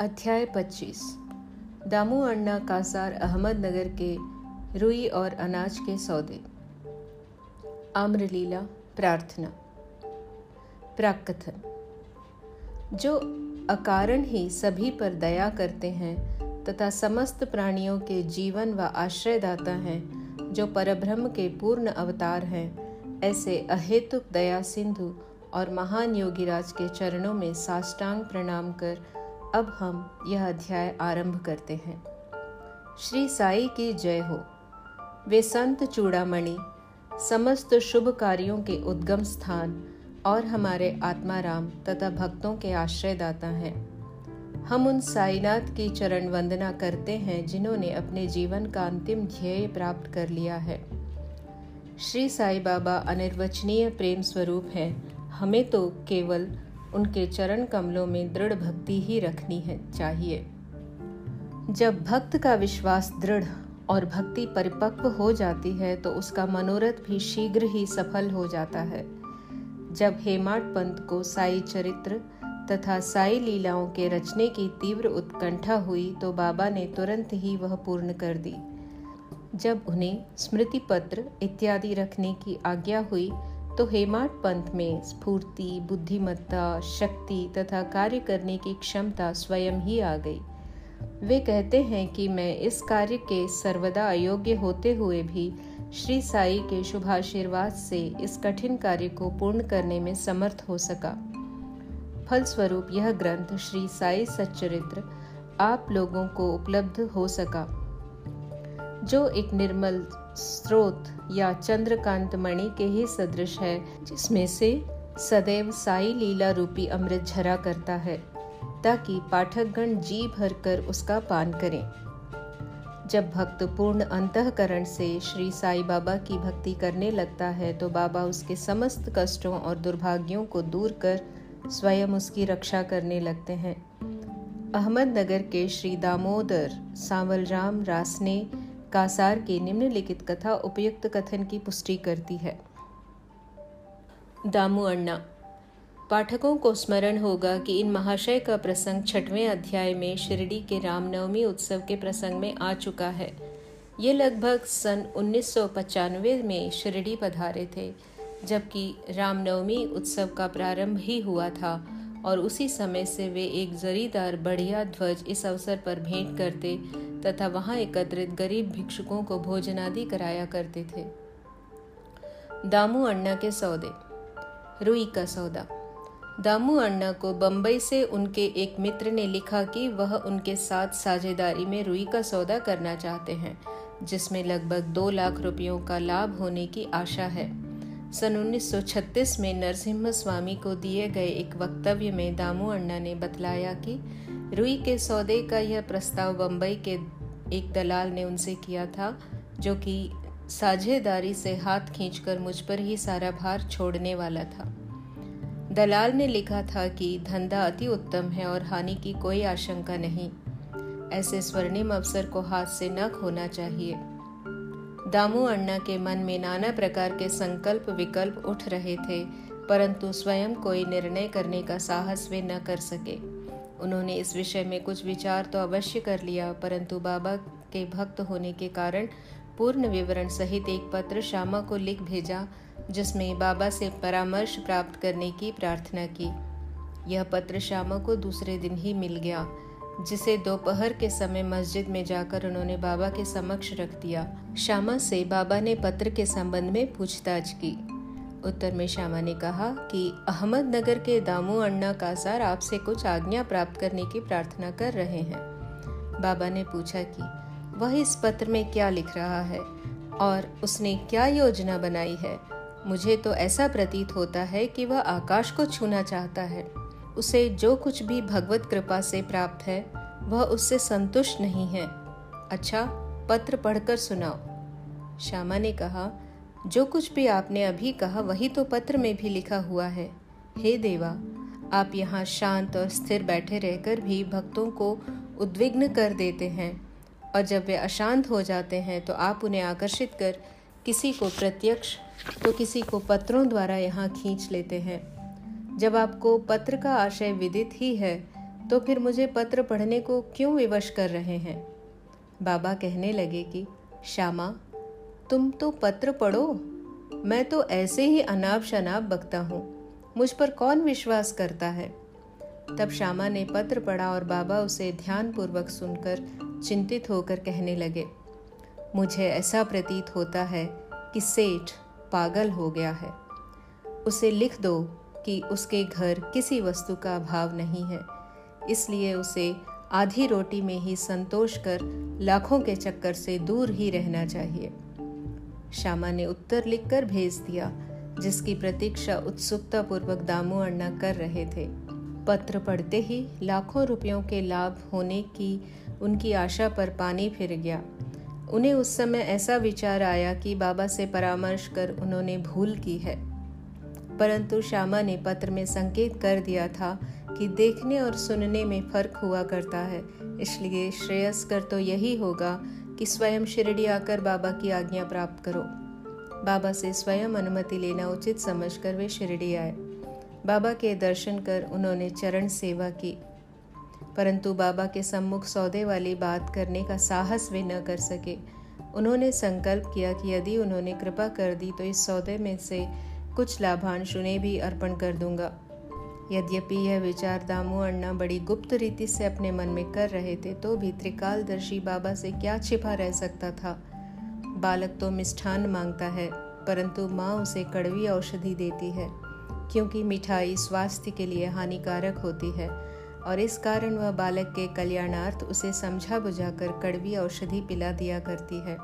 अध्याय 25 दामू अण्णा कासार अहमदनगर के रुई और अनाज के सौदे। आम्रलीला प्रार्थना। प्राकथन जो अकारण ही सभी पर दया करते हैं तथा समस्त प्राणियों के जीवन व आश्रयदाता हैं, जो परब्रह्म के पूर्ण अवतार हैं, ऐसे अहेतुक दया सिंधु और महान योगीराज के चरणों में साष्टांग प्रणाम कर अब हम यह अध्याय आरंभ करते हैं। श्री साई की जय हो। वे संत चूड़ामणि, समस्त शुभ कार्यों के उद्गम स्थान और हमारे आत्माराम तथा भक्तों के आश्रयदाता हैं। हम उन साईनाथ की चरण वंदना करते हैं जिन्होंने अपने जीवन का अंतिम ध्येय प्राप्त कर लिया है। श्री साई बाबा अनिर्वचनीय प्रेम स्वरूप हैं। हमें तो केवल उनके चरण कमलों में दृढ़ भक्ति ही रखनी है चाहिए। जब भक्त का विश्वास दृढ़ और भक्ति परिपक्व हो जाती है तो उसका मनोरथ भी शीघ्र ही सफल हो जाता है। जब हेमाड पंत को साई चरित्र तथा साई लीलाओं के रचने की तीव्र उत्कंठा हुई तो बाबा ने तुरंत ही वह पूर्ण कर दी। जब उन्हें स्मृति पत्र इत्यादि रखने की आज्ञा हुई तो हेमाट पंथ में स्फूर्ति, बुद्धिमत्ता, शक्ति तथा कार्य करने की क्षमता स्वयं ही आ गई। वे कहते हैं कि मैं इस कार्य के सर्वदा अयोग्य होते हुए भी श्री साई के शुभाशीर्वाद से इस कठिन कार्य को पूर्ण करने में समर्थ हो सका। फलस्वरूप यह ग्रंथ श्री साई सच्चरित्र आप लोगों को उपलब्ध हो सका। जो एक निर्मल स्रोत या चंद्रकांत मणि के ही सदृश है, जिसमें से सदैव साई लीला रूपी अमृत झरा करता है, ताकि पाठकगण जी भरकर उसका पान करें। जब भक्त पूर्ण अंतकरण से श्री साई बाबा की भक्ति करने लगता है तो बाबा उसके समस्त कष्टों और दुर्भाग्यों को दूर कर स्वयं उसकी रक्षा करने लगते हैं। अहमदनगर के श्री दामोदर, सांवलराम रासने कासार की निम्नलिखित कथा उपयुक्त कथन की पुष्टि करती है। दामू अण्णा पाठकों को स्मरण होगा कि इन महाशय का प्रसंग छठवें अध्याय में शिरडी के रामनवमी उत्सव के प्रसंग में आ चुका है। ये लगभग सन उन्नीस में शिरडी पधारे थे, जबकि रामनवमी उत्सव का प्रारंभ ही हुआ था। और उसी समय से वे एक जरीदार, बढ़िया ध्वज इस अवसर पर भेंट करते तथा वहाँ एकत्रित गरीब भिक्षुकों को भोजन आदि कराया करते थे। दामू अण्णा के सौदे। रुई का सौदा। दामू अण्णा को बम्बई से उनके एक मित्र ने लिखा कि वह उनके साथ साझेदारी में रुई का सौदा करना चाहते हैं, जिसमें लगभग दो लाख रुपयों का लाभ होने की आशा है। सन 1936 में नरसिम्हा स्वामी को दिए गए एक वक्तव्य में दामू अण्णा ने बतलाया कि रुई के सौदे का यह प्रस्ताव बम्बई के एक दलाल ने उनसे किया था, जो कि साझेदारी से हाथ खींचकर मुझ पर ही सारा भार छोड़ने वाला था। दलाल ने लिखा था कि धंधा अति उत्तम है और हानि की कोई आशंका नहीं। ऐसे स्वर्णिम अवसर को हाथ से न खोना चाहिए। दामू अण्णा के मन में नाना प्रकार के संकल्प विकल्प उठ रहे थे, परंतु स्वयं कोई निर्णय करने का साहस वे न कर सके। उन्होंने इस विषय में कुछ विचार तो अवश्य कर लिया, परंतु बाबा के भक्त होने के कारण पूर्ण विवरण सहित एक पत्र श्यामा को लिख भेजा, जिसमें बाबा से परामर्श प्राप्त करने की प्रार्थना की। यह पत्र श्यामा को दूसरे दिन ही मिल गया। जिसे दोपहर के समय मस्जिद में जाकर उन्होंने बाबा के समक्ष रख दिया। श्यामा से बाबा ने पत्र के संबंध में पूछताछ की। उत्तर में श्यामा ने कहा कि अहमदनगर के दामू अण्णा कासार आपसे कुछ आज्ञा प्राप्त करने की प्रार्थना कर रहे हैं। बाबा ने पूछा कि, वह इस पत्र में क्या लिख रहा है? और उसने क्या योजना बनाई है? मुझे तो ऐसा प्रतीत होता है कि वह आकाश को छूना चाहता है। उसे जो कुछ भी भगवत कृपा से प्राप्त है वह उससे संतुष्ट नहीं है। अच्छा पत्र पढ़कर सुनाओ। श्यामा ने कहा, जो कुछ भी आपने अभी कहा, वही तो पत्र में भी लिखा हुआ है। हे देवा, आप यहाँ शांत और स्थिर बैठे रहकर भी भक्तों को उद्विग्न कर देते हैं। और जब वे अशांत हो जाते हैं तो आप उन्हें आकर्षित कर किसी को प्रत्यक्ष तो किसी को पत्रों द्वारा यहाँ खींच लेते हैं। जब आपको पत्र का आशय विदित ही है तो फिर मुझे पत्र पढ़ने को क्यों विवश कर रहे हैं? बाबा कहने लगे कि, श्यामा, तुम तो पत्र पढ़ो। मैं तो ऐसे ही अनाप शनाप बकता हूँ। मुझ पर कौन विश्वास करता है? तब श्यामा ने पत्र पढ़ा और बाबा उसे ध्यानपूर्वक सुनकर चिंतित होकर कहने लगे, मुझे ऐसा प्रतीत होता है कि सेठ पागल हो गया है। उसे लिख दो कि उसके घर किसी वस्तु का अभाव नहीं है। इसलिए उसे आधी रोटी में ही संतोष कर लाखों के चक्कर से दूर ही रहना चाहिए। श्यामा ने उत्तर लिखकर भेज दिया, जिसकी प्रतीक्षा उत्सुकता पूर्वक दामू अण्णा कर रहे थे। पत्र पढ़ते ही लाखों रुपयों के लाभ होने की उनकी आशा पर पानी फिर गया। उन्हें उस समय ऐसा विचार आया कि बाबा से परामर्श कर उन्होंने भूल की है। परंतु श्यामा ने पत्र में संकेत कर दिया था कि देखने और सुनने में फ़र्क हुआ करता है। इसलिए श्रेयस्कर तो यही होगा कि स्वयं शिरडी आकर बाबा की आज्ञा प्राप्त करो। बाबा से स्वयं अनुमति लेना उचित समझकर वे शिरडी आए। बाबा के दर्शन कर उन्होंने चरण सेवा की। परंतु बाबा के सम्मुख सौदे वाली बात करने का साहस वे न कर सके। उन्होंने संकल्प किया कि यदि उन्होंने कृपा कर दी तो इस सौदे में से कुछ लाभांश उन्हें भी अर्पण कर दूँगा। यद्यपि यह विचार दामू अण्णा बड़ी गुप्त रीति से अपने मन में कर रहे थे तो भी त्रिकालदर्शी बाबा से क्या छिपा रह सकता था? बालक तो मिष्ठान माँगता है, परंतु माँ उसे कड़वी औषधि देती है, क्योंकि मिठाई स्वास्थ्य के लिए हानिकारक होती है, और इस कारण वह बालक के कल्याणार्थ उसे समझा बुझाकर कड़वी औषधि पिला दिया करती है।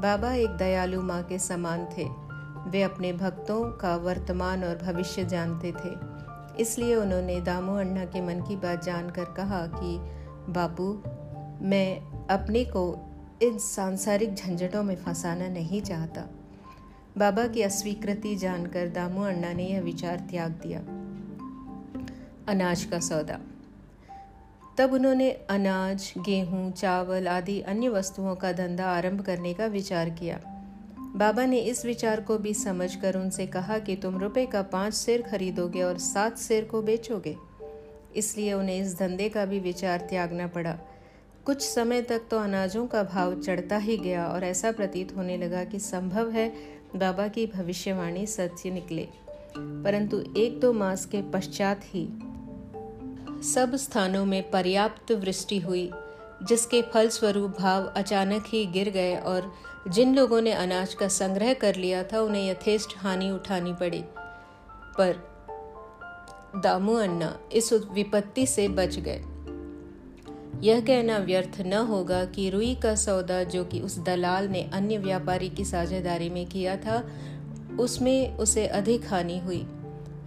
बाबा एक दयालु माँ के समान थे, वे अपने भक्तों का वर्तमान और भविष्य जानते थे। इसलिए उन्होंने दामू अण्णा के मन की बात जानकर कहा कि बापू मैं अपने को इन सांसारिक झंझटों में फंसाना नहीं चाहता। बाबा की अस्वीकृति जानकर दामू अण्णा ने यह विचार त्याग दिया। अनाज का सौदा। तब उन्होंने अनाज गेहूँ, चावल आदि अन्य वस्तुओं का धंधा आरंभ करने का विचार किया। बाबा ने इस विचार को भी समझकर उनसे कहा कि तुम रुपए का पाँच सिर खरीदोगे और सात सिर को बेचोगे। इसलिए उन्हें इस धंधे का भी विचार त्यागना पड़ा। कुछ समय तक तो अनाजों का भाव चढ़ता ही गया और ऐसा प्रतीत होने लगा कि संभव है बाबा की भविष्यवाणी सत्य निकले। परंतु एक दो मास के पश्चात ही सब स्थानों में पर्याप्त वृष्टि हुई। जिसके फलस्वरूप भाव अचानक ही गिर गए और जिन लोगों ने अनाज का संग्रह कर लिया था, उन्हें यथेष्ट हानि उठानी पड़ी। पर दामू अन्ना इस विपत्ति से बच गए। यह कहना व्यर्थ न होगा कि रुई का सौदा जो कि उस दलाल ने अन्य व्यापारी की साझेदारी में किया था, उसमें उसे अधिक हानि हुई।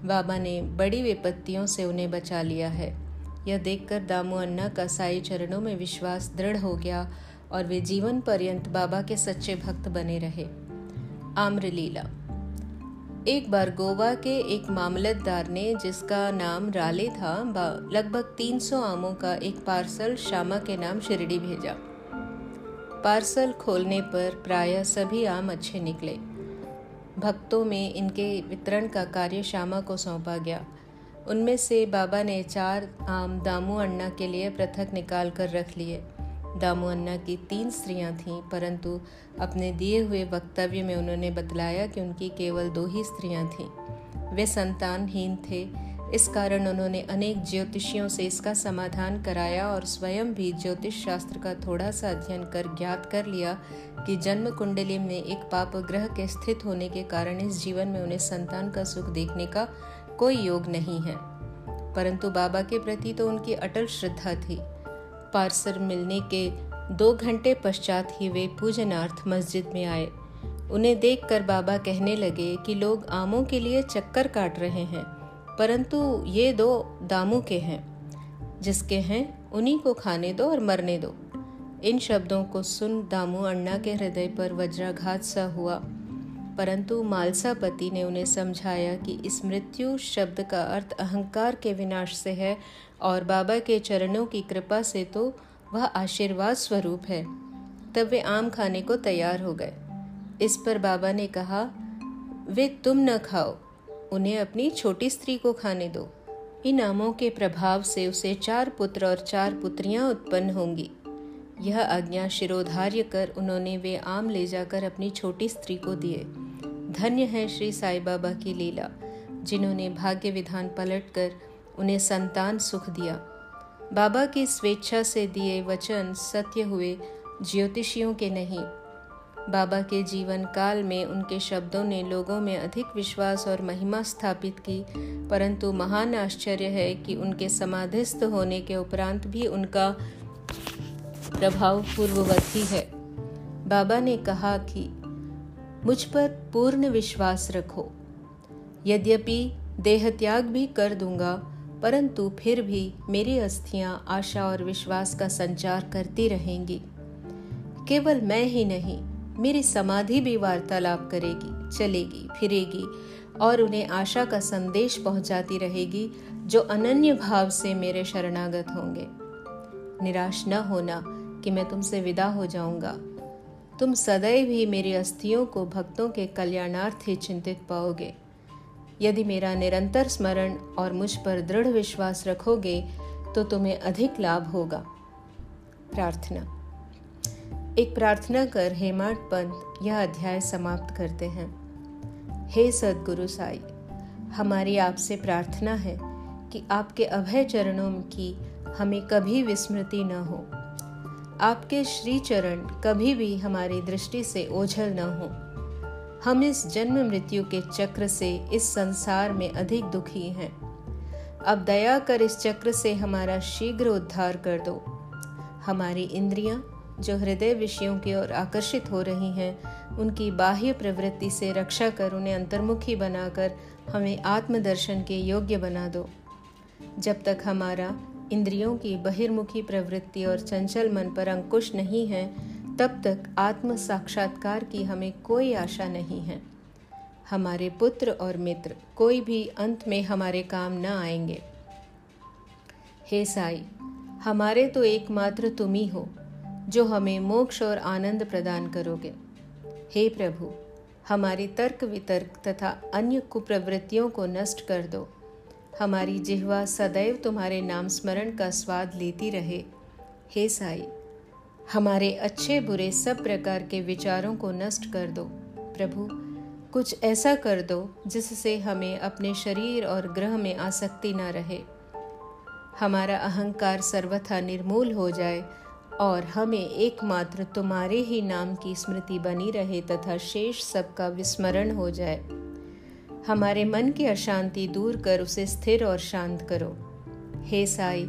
बाबा ने बड़ी विपत्तियों से उन्हें बचा लिया है। यह देखकर दामू अन्ना का साई चरणों में विश्वास दृढ़ हो गया और वे जीवन पर्यंत बाबा के सच्चे भक्त बने रहे। आम्रलीला। एक बार गोवा के एक मामलतदार ने, जिसका नाम राले था लगभग 300 आमों का एक पार्सल श्यामा के नाम शिरडी भेजा। पार्सल खोलने पर प्राय सभी आम अच्छे निकले। भक्तों में इनके वितरण का कार्य श्यामा को सौंपा गया। उनमें से बाबा ने चार आम दामू अन्ना के लिए पृथक निकाल कर रख लिए। दामू अन्ना की तीन स्त्रियाँ थीं, परंतु अपने दिए हुए वक्तव्य में उन्होंने बतलाया कि उनकी केवल दो ही स्त्रियाँ थीं। वे संतानहीन थे। इस कारण उन्होंने अनेक ज्योतिषियों से इसका समाधान कराया और स्वयं भी ज्योतिष शास्त्र का थोड़ा सा अध्ययन कर ज्ञात कर लिया कि जन्म कुंडली में एक पाप ग्रह के स्थित होने के कारण इस जीवन में उन्हें संतान का सुख देखने का कोई योग नहीं है। परंतु बाबा के प्रति तो उनकी अटल श्रद्धा थी। पार्सल मिलने के दो घंटे पश्चात ही वे पूजनार्थ मस्जिद में आए। उन्हें देखकर बाबा कहने लगे कि लोग आमों के लिए चक्कर काट रहे हैं, परंतु ये दो दामू के हैं। जिसके हैं, उन्हीं को खाने दो और मरने दो। इन शब्दों को सुन दामू अण्णा के हृदय पर वज्राघात सा हुआ। परंतु मालसापति ने उन्हें समझाया कि इस मृत्यु शब्द का अर्थ अहंकार के विनाश से है और बाबा के चरणों की कृपा से तो वह आशीर्वाद स्वरूप है। तब वे आम खाने को तैयार हो गए। इस पर बाबा ने कहा, वे तुम न खाओ, उन्हें अपनी छोटी स्त्री को खाने दो। इन आमों के प्रभाव से उसे चार पुत्र और चार पुत्रियाँ उत्पन्न होंगी। यह आज्ञा शिरोधार्य कर उन्होंने वे आम ले जाकर अपनी छोटी स्त्री को दिए। धन्य है श्री साई बाबा की लीला, जिन्होंने भाग्य विधान पलटकर उन्हें संतान सुख दिया। बाबा की स्वेच्छा से दिए वचन सत्य हुए, ज्योतिषियों के नहीं। बाबा के जीवन काल में उनके शब्दों ने लोगों में अधिक विश्वास और महिमा स्थापित की, परंतु महान आश्चर्य है कि उनके समाधिस्थ होने के उपरांत भी उनका प्रभाव पूर्ववत ही है। बाबा ने कहा कि मुझ पर पूर्ण विश्वास रखो। यद्यपि देह त्याग भी कर दूँगा, परंतु फिर भी मेरी अस्थियाँ आशा और विश्वास का संचार करती रहेंगी। केवल मैं ही नहीं, मेरी समाधि भी वार्तालाप करेगी, चलेगी, फिरेगी और उन्हें आशा का संदेश पहुंचाती रहेगी, जो अनन्य भाव से मेरे शरणागत होंगे। निराश न होना कि मैं तुमसे विदा हो जाऊँगा। तुम सदैव ही मेरी अस्थियों को भक्तों के कल्याणार्थ ही चिंतित पाओगे। यदि मेरा निरंतर स्मरण और मुझ पर दृढ़ विश्वास रखोगे तो तुम्हें अधिक लाभ होगा। प्रार्थना। एक प्रार्थना कर हेमाट पंत यह अध्याय समाप्त करते हैं। हे सदगुरु साई, हमारी आपसे प्रार्थना है कि आपके अभय चरणों की हमें कभी विस्मृति न हो। आपके श्री चरण कभी भी हमारी दृष्टि से ओझल न हो। हम इस जन्म मृत्यु के चक्र से इस संसार में अधिक दुखी हैं। अब दया कर इस चक्र से हमारा शीघ्र उद्धार कर दो। हमारी इंद्रियाँ, जो हृदय विषयों की ओर आकर्षित हो रही हैं, उनकी बाह्य प्रवृत्ति से रक्षा कर उन्हें अंतर्मुखी बनाकर हमें आत्मदर्शन के योग्य बना दो। जब तक हमारा इंद्रियों की बहिर्मुखी प्रवृत्ति और चंचल मन पर अंकुश नहीं है, तब तक आत्म साक्षात्कार की हमें कोई आशा नहीं है। हमारे पुत्र और मित्र कोई भी अंत में हमारे काम न आएँगे। हे साई, हमारे तो एकमात्र तुम ही हो, जो हमें मोक्ष और आनंद प्रदान करोगे। हे प्रभु, हमारी तर्क वितर्क तथा अन्य कुप्रवृत्तियों को नष्ट कर दो। हमारी जिहवा सदैव तुम्हारे नाम स्मरण का स्वाद लेती रहे। हे साई, हमारे अच्छे बुरे सब प्रकार के विचारों को नष्ट कर दो। प्रभु, कुछ ऐसा कर दो जिससे हमें अपने शरीर और ग्रह में आसक्ति न रहे। हमारा अहंकार सर्वथा निर्मूल हो जाए और हमें एकमात्र तुम्हारे ही नाम की स्मृति बनी रहे तथा शेष सबका विस्मरण हो जाए। हमारे मन की अशांति दूर कर उसे स्थिर और शांत करो। हे साई,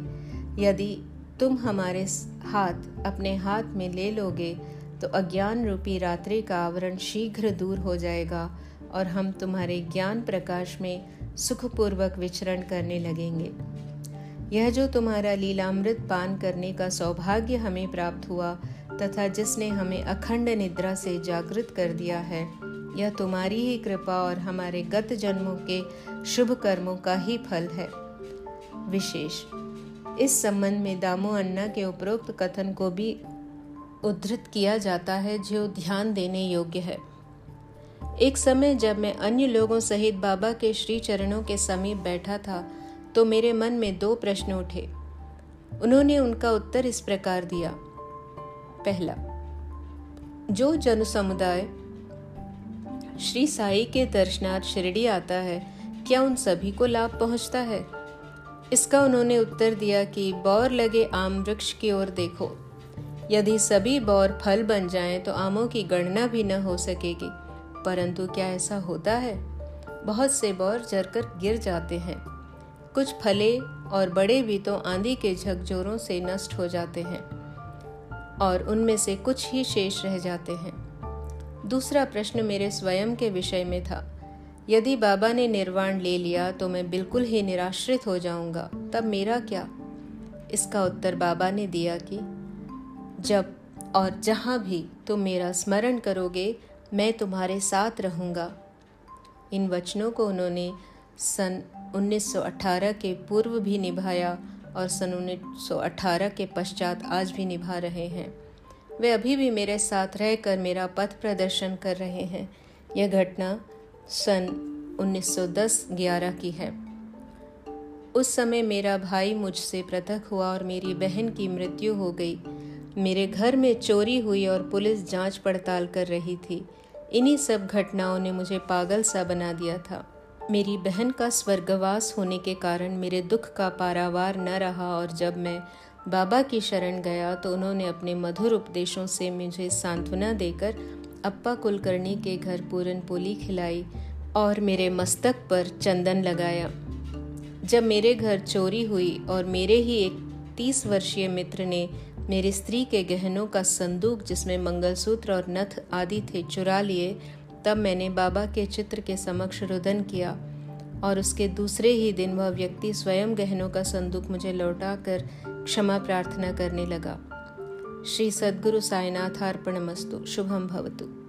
यदि तुम हमारे हाथ अपने हाथ में ले लोगे तो अज्ञान रूपी रात्रि का आवरण शीघ्र दूर हो जाएगा और हम तुम्हारे ज्ञान प्रकाश में सुखपूर्वक विचरण करने लगेंगे। यह जो तुम्हारा लीलामृत पान करने का सौभाग्य हमें प्राप्त हुआ तथा जिसने हमें अखंड निद्रा से जागृत कर दिया है यह तुम्हारी ही कृपा और हमारे गत जन्मों के शुभ कर्मों का ही फल है। विशेष, इस संबंध में दामो अन्ना के उपरोक्त कथन को भी उद्धृत किया जाता है जो ध्यान देने योग्य है। एक समय जब मैं अन्य लोगों सहित बाबा के श्री चरणों के समीप बैठा था तो मेरे मन में दो प्रश्न उठे। उन्होंने उनका उत्तर इस प्रकार दिया। पहला, जो जन समुदाय श्री साई के दर्शनार्थ शिरडी आता है। क्या उन सभी को लाभ पहुँचता है? इसका उन्होंने उत्तर दिया कि बौर लगे आम वृक्ष की ओर देखो। यदि सभी बौर फल बन जाएँ तो आमों की गणना भी न हो सकेगी। परंतु क्या ऐसा होता है? बहुत से बौर जरकर गिर जाते हैं। कुछ फले और बड़े भी तो आंधी के झकझोरों से नष्ट हो जाते हैं और उनमें से कुछ ही शेष रह जाते हैं। दूसरा प्रश्न मेरे स्वयं के विषय में था। यदि बाबा ने निर्वाण ले लिया तो मैं बिल्कुल ही निराश्रित हो जाऊँगा। तब मेरा क्या? इसका उत्तर बाबा ने दिया कि, जब और जहाँ भी तुम मेरा स्मरण करोगे, मैं तुम्हारे साथ रहूँगा। इन वचनों को उन्होंने सन 1918 के पूर्व भी निभाया और सन 1918 के पश्चात आज भी निभा रहे हैं। वे अभी भी मेरे साथ रहकर मेरा पथ प्रदर्शन कर रहे हैं। यह घटना सन 1910-11 की है। उस समय मेरा भाई मुझसे पृथक हुआ और मेरी बहन की मृत्यु हो गई। मेरे घर में चोरी हुई और पुलिस जाँच पड़ताल कर रही थी। इन्हीं सब घटनाओं ने मुझे पागल सा बना दिया था। मेरी बहन का स्वर्गवास होने के कारण मेरे दुख का पारावार न रहा और जब मैं बाबा की शरण गया तो उन्होंने अपने मधुर उपदेशों से मुझे सांत्वना देकर अप्पा कुलकर्णी के घर पूरन पोली खिलाई और मेरे मस्तक पर चंदन लगाया। जब मेरे घर चोरी हुई और मेरे ही एक तीस वर्षीय मित्र ने मेरी स्त्री के गहनों का संदूक, जिसमें मंगलसूत्र और नथ आदि थे, चुरा लिए, तब मैंने बाबा के चित्र के समक्ष रुदन किया। और उसके दूसरे ही दिन वह व्यक्ति स्वयं गहनों का संदूक मुझे लौटा कर क्षमा प्रार्थना करने लगा। श्री सद्गुरु साईनाथ अर्पण मस्तु शुभम भवतु।